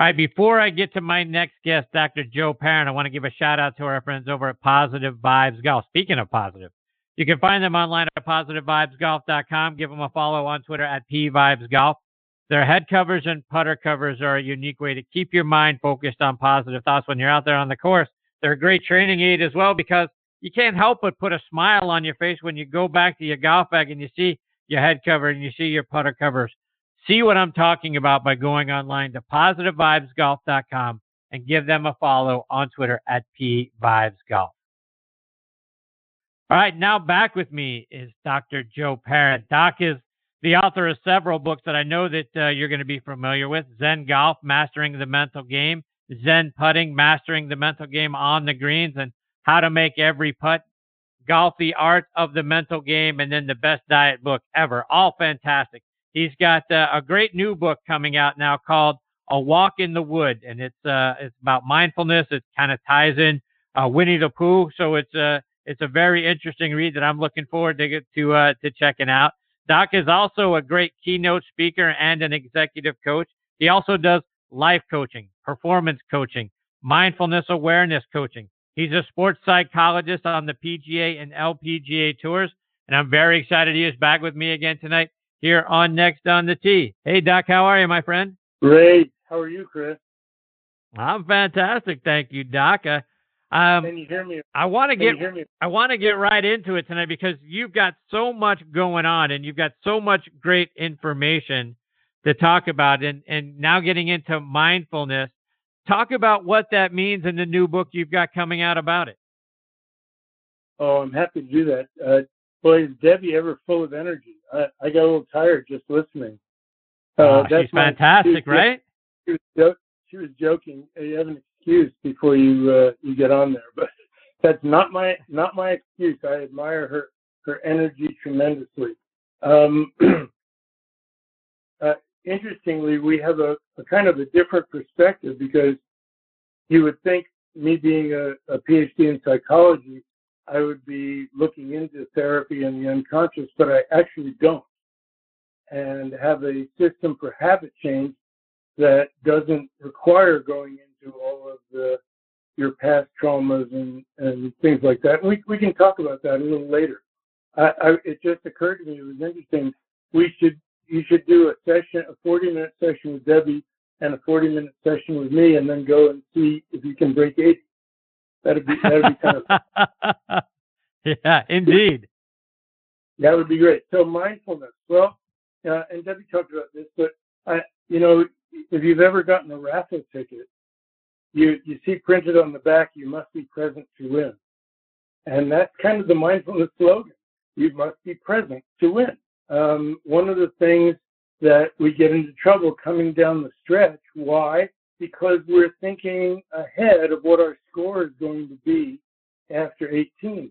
All right, before I get to my next guest, Dr. Joe Parent, I want to give a shout out to our friends over at Positive Vibes Golf. Speaking of positive, you can find them online at positivevibesgolf.com. Give them a follow on Twitter at pvibesgolf. Their head covers and putter covers are a unique way to keep your mind focused on positive thoughts when you're out there on the course. They're a great training aid as well because you can't help but put a smile on your face when you go back to your golf bag and you see your head cover and you see your putter covers. See what I'm talking about by going online to positivevibesgolf.com and give them a follow on Twitter at pvibesgolf. All right, now back with me is Dr. Joe Parent. Doc is the author of several books that I know that uh, you're going to be familiar with Zen Golf, Mastering the Mental Game, Zen Putting, Mastering the Mental Game on the Greens, and How to Make Every Putt, Golf, the Art of the Mental Game, and then the Best Diet Book Ever. All fantastic. He's got uh, a great new book coming out now called A Walk in the Wood, and it's uh, it's about mindfulness. It kind of ties in uh, Winnie the Pooh, so it's a uh, it's a very interesting read that I'm looking forward to get to uh, to checking out. Doc is also a great keynote speaker and an executive coach. He also does life coaching, performance coaching, mindfulness awareness coaching. He's a sports psychologist on the PGA and LPGA tours, and I'm very excited he is back with me again tonight here on Next on the Tee. Hey, Doc, how are you, my friend? Great. How are you, Chris? I'm fantastic, thank you, Doc. Uh, um, Can you hear me? I want to get I want to get right into it tonight because you've got so much going on and you've got so much great information to talk about and and now getting into mindfulness. Talk about what that means in the new book you've got coming out about it. Oh, I'm happy to do that. Uh, boy, is Debbie ever full of energy. I, I got a little tired just listening. Uh, oh, she's fantastic, right? She was, she was joking. You have an excuse before you uh, you get on there, but that's not my not my excuse. I admire her her energy tremendously. Um, uh, interestingly, we have a, a, kind of a different perspective because you would think me being a, a PhD in psychology, I would be looking into therapy and the unconscious, but I actually don't, and have a system for habit change that doesn't require going into all of the your past traumas and, and things like that. And we we can talk about that a little later. I, I, it just occurred to me it was interesting. We should you should do a session, a 40 minute session with Debbie and a 40 minute session with me, and then go and see if you can break 80. That'd be that'd be kind of yeah, indeed. That would be great. So mindfulness. Well, uh, and Debbie talked about this, but I, you know, if you've ever gotten a raffle ticket, you you see printed on the back, "You must be present to win," and that's kind of the mindfulness slogan. You must be present to win. Um, one of the things that we get into trouble coming down the stretch. Why? Because we're thinking ahead of what our score is going to be after 18,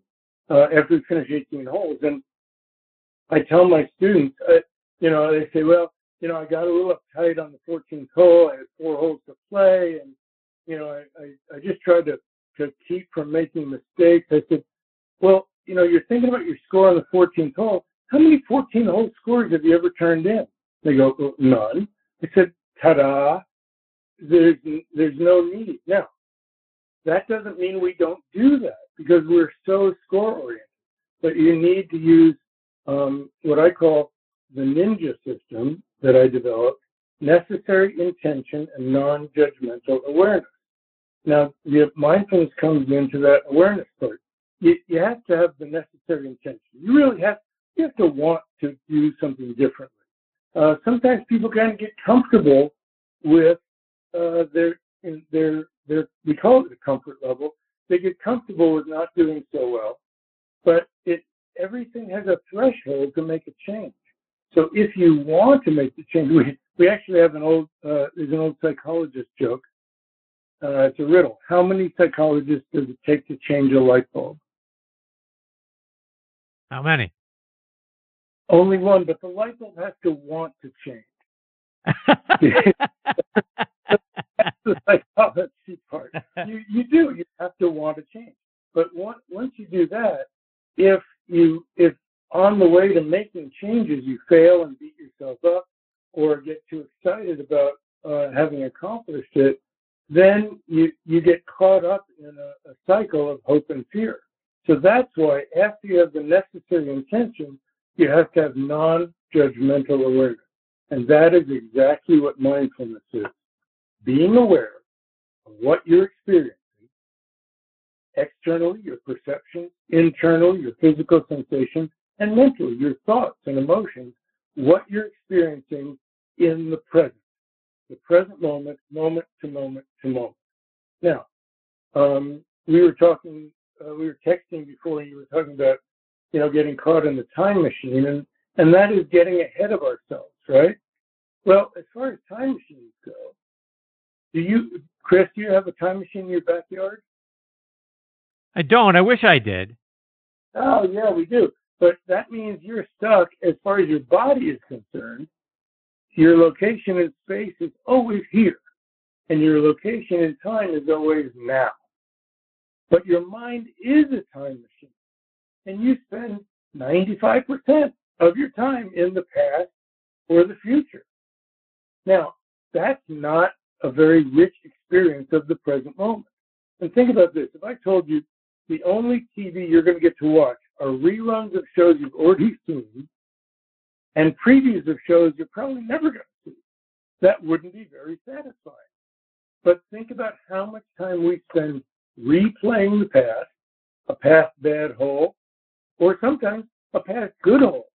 uh, after we finish 18 holes. And I tell my students, uh, you know, they say, well, you know, I got a little uptight on the 14th hole. I had four holes to play, and you know, I, I, I just tried to to keep from making mistakes. I said, well, you know, you're thinking about your score on the 14th hole. How many 14 hole scores have you ever turned in? They go, none. I said, ta-da. There's there's no need. Now, that doesn't mean we don't do that because we're so score oriented. But you need to use um, what I call the ninja system that I developed necessary intention and non judgmental awareness. Now, the mindfulness comes into that awareness part. You, you have to have the necessary intention. You really have you have to want to do something differently. Uh, sometimes people kind of get comfortable with uh, their their their we call it a comfort level. They get comfortable with not doing so well, but it everything has a threshold to make a change. So if you want to make the change, we, we actually have an old, uh, there's an old psychologist joke. Uh, it's a riddle. How many psychologists does it take to change a light bulb? How many? Only one, but the light bulb has to want to change. The psychology part. You, you do. You have to want to change. But once, once you do that, if you if on the way to making changes, you fail and beat yourself up or get too excited about uh, having accomplished it, then you, you get caught up in a, a cycle of hope and fear. So that's why after you have the necessary intention, you have to have non-judgmental awareness. And that is exactly what mindfulness is. Being aware of what you're experiencing, externally, your perception, internally, your physical sensations, and mentally, your thoughts and emotions, what you're experiencing in the present, the present moment, moment to moment to moment. Now, um, we were talking, uh, we were texting before, and you were talking about, you know, getting caught in the time machine, and and that is getting ahead of ourselves, right? Well, as far as time machines go, do you, Chris, do you have a time machine in your backyard? I don't. I wish I did. Oh, yeah, we do. But that means you're stuck as far as your body is concerned. Your location in space is always here, and your location in time is always now. But your mind is a time machine, and you spend 95% of your time in the past or the future. Now, that's not a very rich experience of the present moment. And think about this if I told you the only TV you're going to get to watch are reruns of shows you've already seen and previews of shows you're probably never going to see. That wouldn't be very satisfying. But think about how much time we spend replaying the past, a past bad hole, or sometimes a past good hole.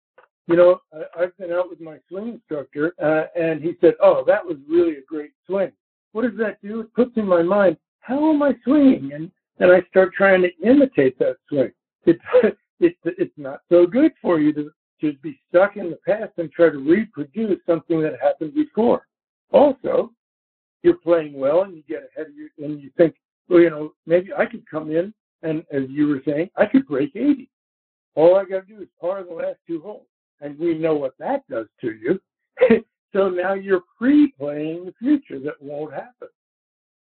You know, I, I've been out with my swing instructor, uh, and he said, "Oh, that was really a great swing." What does that do? It puts in my mind, how am I swinging? And and I start trying to imitate that swing. It's it's it's not so good for you to to be stuck in the past and try to reproduce something that happened before. Also, you're playing well and you get ahead of you and you think, well, you know, maybe I could come in and as you were saying, I could break 80. All I got to do is par the last two holes, and we know what that does to you. so now you're pre-playing the future that won't happen.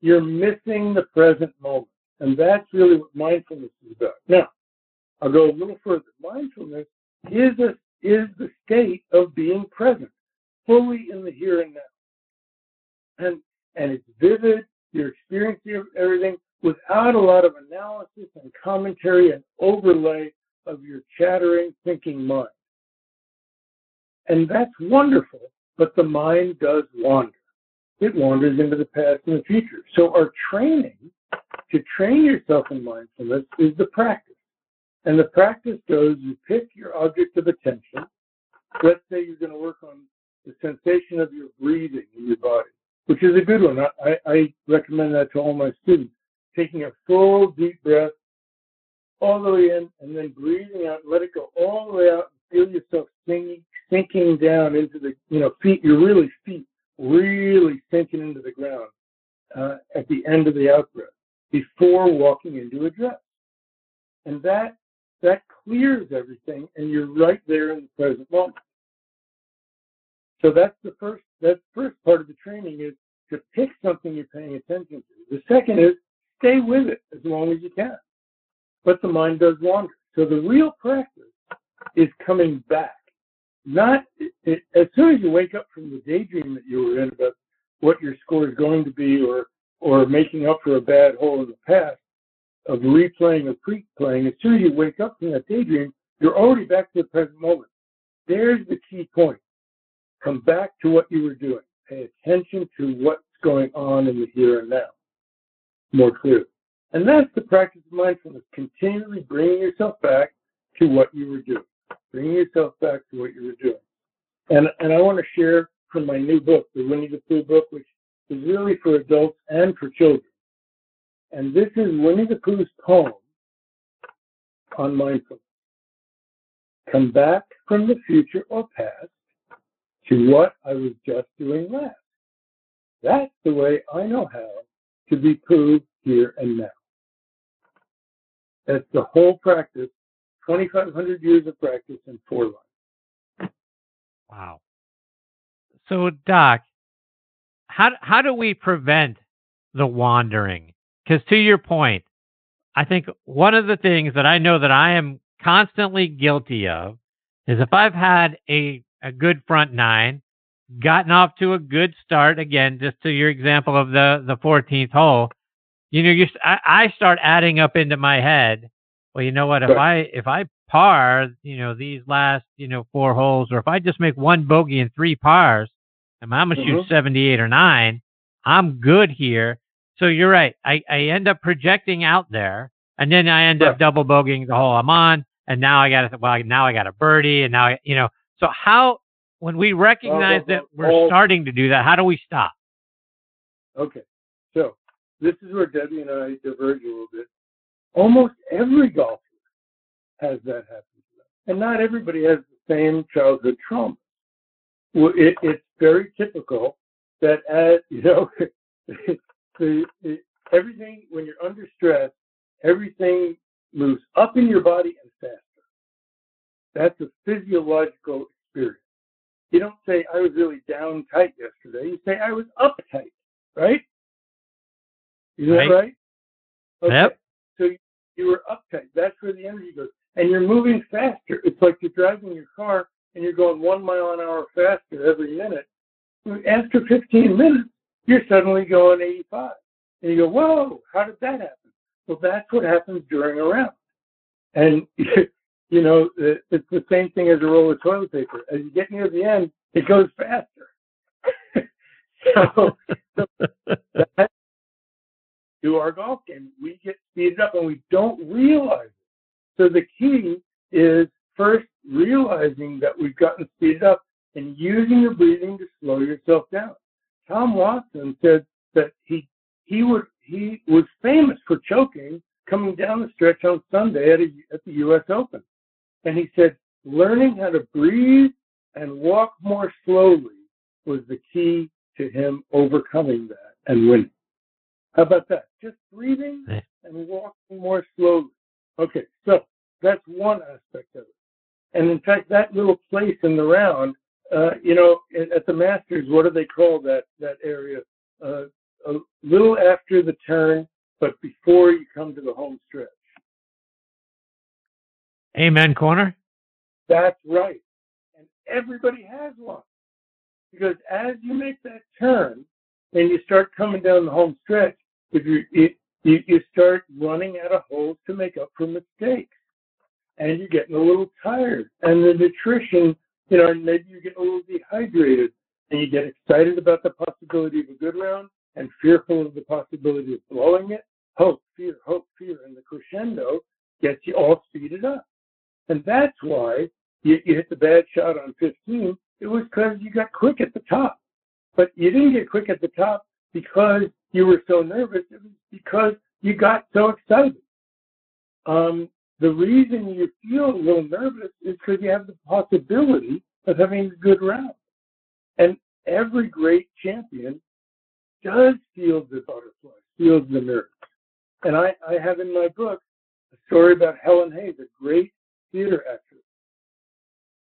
You're missing the present moment. And that's really what mindfulness is about. Now, I'll go a little further. Mindfulness is a, is the state of being present, fully in the here and now. And and it's vivid, you're experiencing everything without a lot of analysis and commentary and overlay of your chattering, thinking mind. And that's wonderful, but the mind does wander. It wanders into the past and the future. So our training to train yourself in mindfulness is the practice. And the practice goes you pick your object of attention. Let's say you're going to work on the sensation of your breathing in your body, which is a good one. I, I recommend that to all my students. Taking a full deep breath all the way in and then breathing out, let it go all the way out feel yourself sinking, sinking down into the, you know, feet, your really feet really sinking into the ground uh, at the end of the out breath before walking into address. And that that clears everything and you're right there in the present moment. So that's the first that first part of the training is to pick something you're paying attention to. The second is stay with it as long as you can. But the mind does wander. So the real practice is coming back. Not as soon as you wake up from the daydream that you were in about what your score is going to be or or making up for a bad hole in the past of replaying or pre-playing, as soon as you wake up from that daydream, you're already back to the present moment. There's the key point. Come back to what you were doing. Pay attention to what's going on in the here and now more clearly. And that's the practice of mindfulness, continually bringing yourself back to what you were doing, bringing yourself back to what you were doing. And, and I want to share from my new book, the Winnie the Pooh book, which is really for adults and for children. And this is Winnie the Pooh's poem on mindfulness. Come back from the future or past to what I was just doing last. That's the way I know how to be Pooh here and now. That's the whole practice, 2,500 years of practice in four lives. Wow. So, Doc, how how do we prevent the wandering? Because to your point, I think one of the things that I know that I am constantly guilty of is if I've had a a good front nine, gotten off to a good start again, just to your example of the the 14th hole, you know, you I, I start adding up into my head. Well, you know what? If Right. I if I par, you know, these last you know four holes, or if I just make one bogey and three pars, and I'm gonna shoot Mhm. 78 or nine, I'm good here. So you're right. I I end up projecting out there, and then I end up double bogeying the hole I'm on, and now I got to well now I got a birdie, and now I, you know. So how when we recognize well, that we're well- starting to do that, how do we stop? Okay. So this is where Debbie and I diverge a little bit. Almost every golfer has that happen to them. And not everybody has the same childhood trauma. It, it's very typical that uh, as you know, the, the, everything when you're under stress, everything moves up in your body and faster. That's a physiological experience. You don't say I was really down tight yesterday. You say I was uptight, right? Is that Right. right? Okay. Yep. So you- were uptight. That's where the energy goes. And you're moving faster. It's like you're driving your car and you're going one mile an hour faster every minute. After 15 minutes, you're suddenly going 85. And you go, whoa, how did that happen? Well, that's what happens during a round. And, you know, it's the same thing as a roll of toilet paper. As you get near the end, it goes faster. so, that, to our golf game. We get speeded up and we don't realize it. So the key is first realizing that we've gotten speeded up and using your breathing to slow yourself down. Tom Watson said that he he would he was famous for choking coming down the stretch on Sunday at, a, at the U.S. Open, and he said learning how to breathe and walk more slowly was the key to him overcoming that and winning. How about that? Just breathing and walking more slowly. Okay, so that's one aspect of it. And in fact, that little place in the round, uh, you know, at the Masters, what do they call that that area? Uh, a little after the turn, but before you come to the home stretch. Amen corner. That's right. And everybody has one. Because as you make that turn and you start coming down the home stretch, if you, it, you, you start running out of holes to make up for mistakes. And you're getting a little tired. And the nutrition, you know, and maybe you get a little dehydrated and you get excited about the possibility of a good round and fearful of the possibility of blowing it. Hope, fear, hope, fear. And the crescendo gets you all speeded up. And that's why you, you hit the bad shot on 15. It was because you got quick at the top. But you didn't get quick at the top because you were so nervous. It was because you got so excited. Um, the reason you feel a little nervous is because you have the possibility of having a good round. And every great champion does feel the butterflies, feels the nerves. And I, I have in my book a story about Helen Hayes, a great theater actress.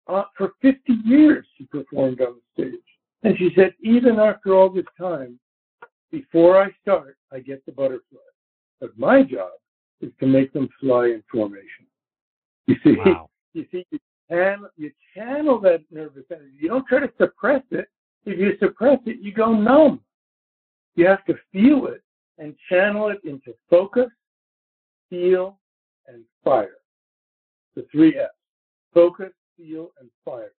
Uh, for 50 years, she performed on the stage. And she said, even after all this time, before I start, I get the butterflies. But my job is to make them fly in formation. You see, Wow. you see, you, channel, you channel that nervous energy. You don't try to suppress it. If you suppress it, you go numb. You have to feel it and channel it into focus, feel, and fire. The three F's. Focus, feel, and fire.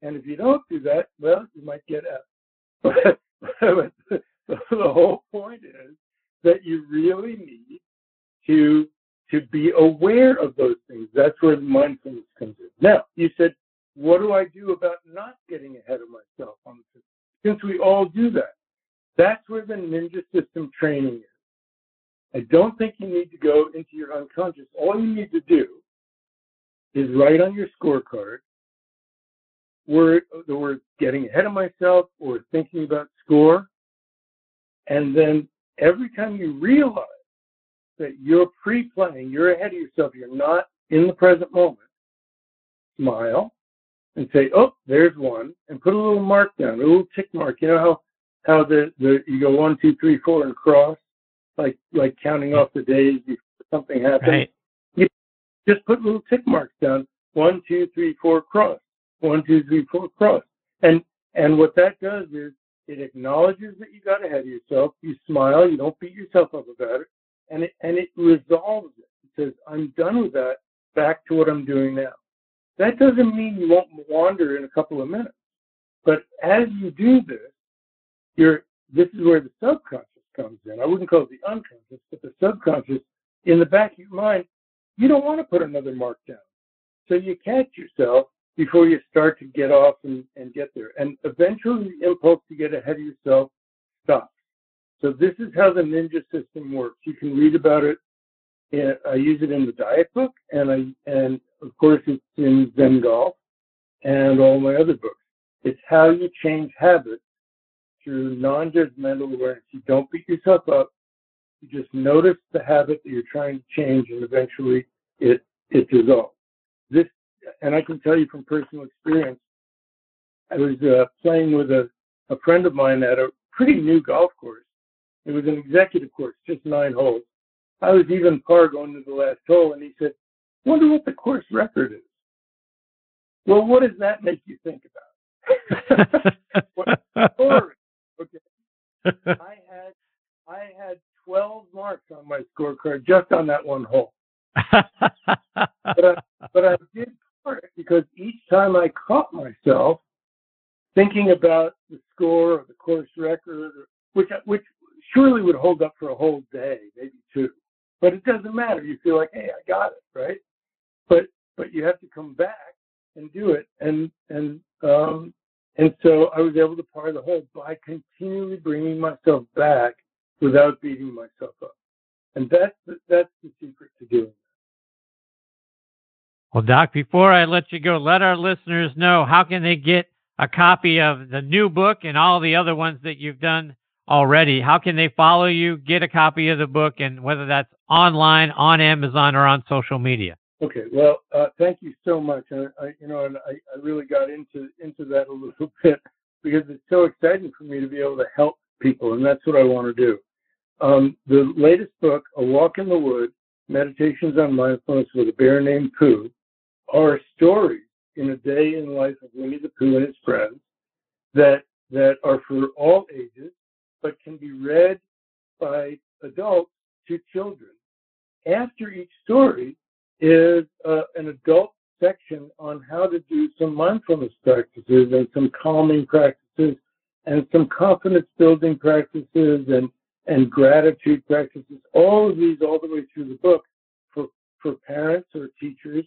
And if you don't do that, well, you might get F. The whole point is that you really need to to be aware of those things. That's where mindfulness comes in. Now, you said, what do I do about not getting ahead of myself on the? Since we all do that, that's where the ninja system training is. I don't think you need to go into your unconscious. All you need to do is write on your scorecard word the word getting ahead of myself or thinking about score. And then every time you realize that you're pre-playing, you're ahead of yourself, you're not in the present moment, smile and say, oh, there's one, and put a little mark down, a little tick mark. You know how how the, the you go one, two, three, four, and cross, like like counting off the days before something happens. Right. Just put little tick marks down. One, two, three, four, cross. One, two, three, four, cross. And and what that does is it acknowledges that you got ahead of yourself. You smile. You don't beat yourself up about it, and it and it resolves it. It says, "I'm done with that. Back to what I'm doing now." That doesn't mean you won't wander in a couple of minutes, but as you do this, you're this is where the subconscious comes in. I wouldn't call it the unconscious, but the subconscious in the back of your mind. You don't want to put another mark down, so you catch yourself before you start to get off and, and get there. And eventually the impulse to get ahead of yourself stops. So this is how the ninja system works. You can read about it. I use it in the diet book, and I and of course it's in Zen Golf and all my other books. It's how you change habits through non-judgmental awareness. You don't beat yourself up. You just notice the habit that you're trying to change, and eventually it it dissolves. And I can tell you from personal experience, I was uh, playing with a, a friend of mine at a pretty new golf course. It was an executive course, just nine holes. I was even par going to the last hole, and he said, "Wonder what the course record is." Well, what does that make you think about? Okay, I had I had 12 marks on my scorecard just on that one hole. but I, but I did because each time I caught myself thinking about the score or the course record, which which surely would hold up for a whole day, maybe two. But it doesn't matter. You feel like, hey, I got it, right? But but you have to come back and do it, and and um, and so I was able to par the hole by continually bringing myself back without beating myself up, and that's the, that's the secret to doing. Well, Doc, before I let you go, let our listeners know how can they get a copy of the new book and all the other ones that you've done already. How can they follow you, get a copy of the book, and whether that's online, on Amazon, or on social media? Okay. Well, uh, thank you so much. I, I you know, and I, I really got into into that a little bit because it's so exciting for me to be able to help people, and that's what I want to do. Um, the latest book, A Walk in the Wood: Meditations on Mindfulness with a Bear Named Pooh, are stories in a day in the life of Winnie the Pooh and his friends that that are for all ages, but can be read by adults to children. After each story is uh, an adult section on how to do some mindfulness practices and some calming practices and some confidence building practices and and gratitude practices. All of these all the way through the book for for parents or teachers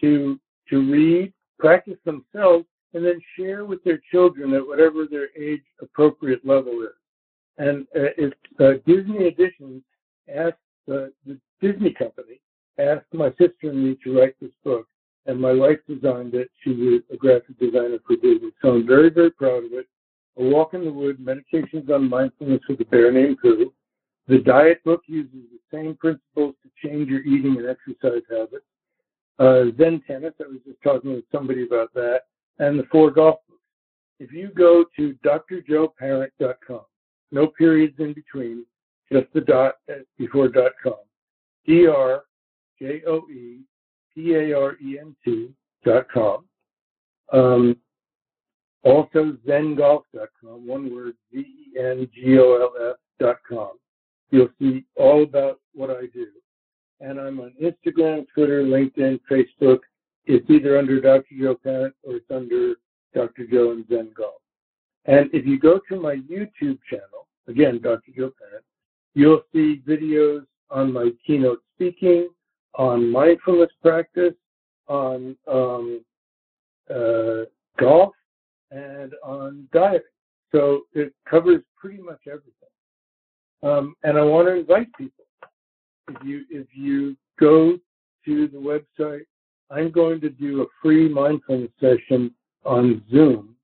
to to read, practice themselves, and then share with their children at whatever their age appropriate level is. And uh, it's uh, Disney Editions asked uh, the Disney company asked my sister and me to write this book, and my wife designed it. She was a graphic designer for Disney, so I'm very very proud of it. A Walk in the Wood: Meditations on Mindfulness with a Bear Named Pooh. The diet book uses the same principles to change your eating and exercise habits Zen Tennis. I was just talking with somebody about that, and the four golf books. If you go to drjoeparent.com, no periods in between, just the dot before dot com, D R J O E P A R E N T dot com. Um, also zengolf.com, one word, Z E N G O L F dot com. You'll see all about what I do and I'm on Instagram, Twitter, LinkedIn, Facebook. It's either under Dr. Joe Parent or it's under Dr. Joe and Zen Golf. And if you go to my YouTube channel, again, Dr. Joe Parent, you'll see videos on my keynote speaking, on mindfulness practice, on um, uh, golf, and on dieting. So it covers pretty much everything. Um, and I want to invite people if you if you go to the website, I'm going to do a free mindfulness session on Zoom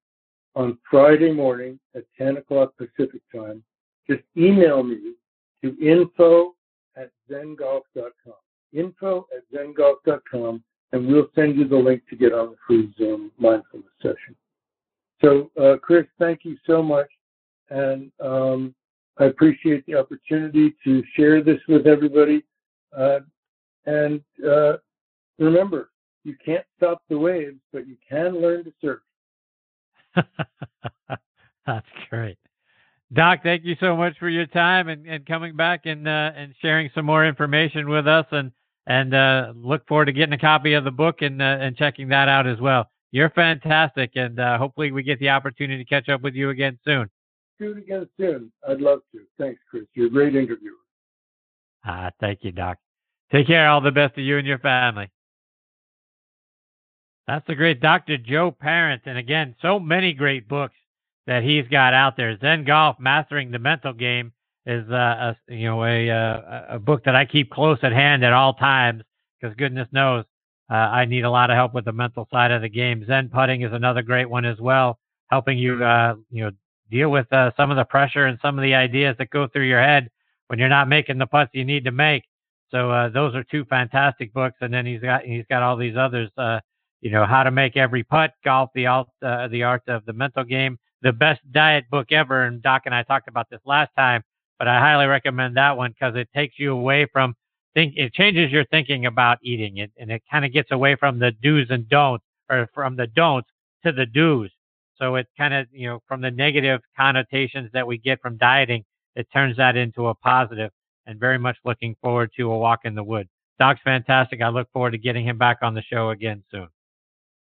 on Friday morning at 10 o'clock Pacific time. Just email me to info at zengolf.com. Info at zengolf.com, and we'll send you the link to get on the free Zoom mindfulness session. So, uh, Chris, thank you so much. And um, I appreciate the opportunity to share this with everybody. Uh, and uh, remember, you can't stop the waves, but you can learn to surf. That's great. Doc, thank you so much for your time and, and coming back and uh, and sharing some more information with us and and uh, look forward to getting a copy of the book and uh, and checking that out as well. You're fantastic, and uh, hopefully we get the opportunity to catch up with you again soon. Do it again soon. I'd love to. Thanks, Chris. You're a great interviewer. Ah, thank you, Doc. Take care. All the best to you and your family. That's the great Dr. Joe Parent. And again, so many great books that he's got out there. Zen Golf Mastering the Mental Game is uh, a you know a, a, a book that I keep close at hand at all times because goodness knows uh, I need a lot of help with the mental side of the game. Zen Putting is another great one as well, helping you uh, you know deal with uh, some of the pressure and some of the ideas that go through your head when you're not making the putts you need to make. So uh, those are two fantastic books, and then he's got he's got all these others. Uh, you know how to make every putt, golf, the art, uh, the art of the mental game, the best diet book ever. And Doc and I talked about this last time, but I highly recommend that one because it takes you away from think. It changes your thinking about eating it, and it kind of gets away from the do's and don'ts, or from the don'ts to the do's. So it kind of you know from the negative connotations that we get from dieting, it turns that into a. And very much looking forward to a walk in the woods. Doc's fantastic. I look forward to getting him back on the show again soon.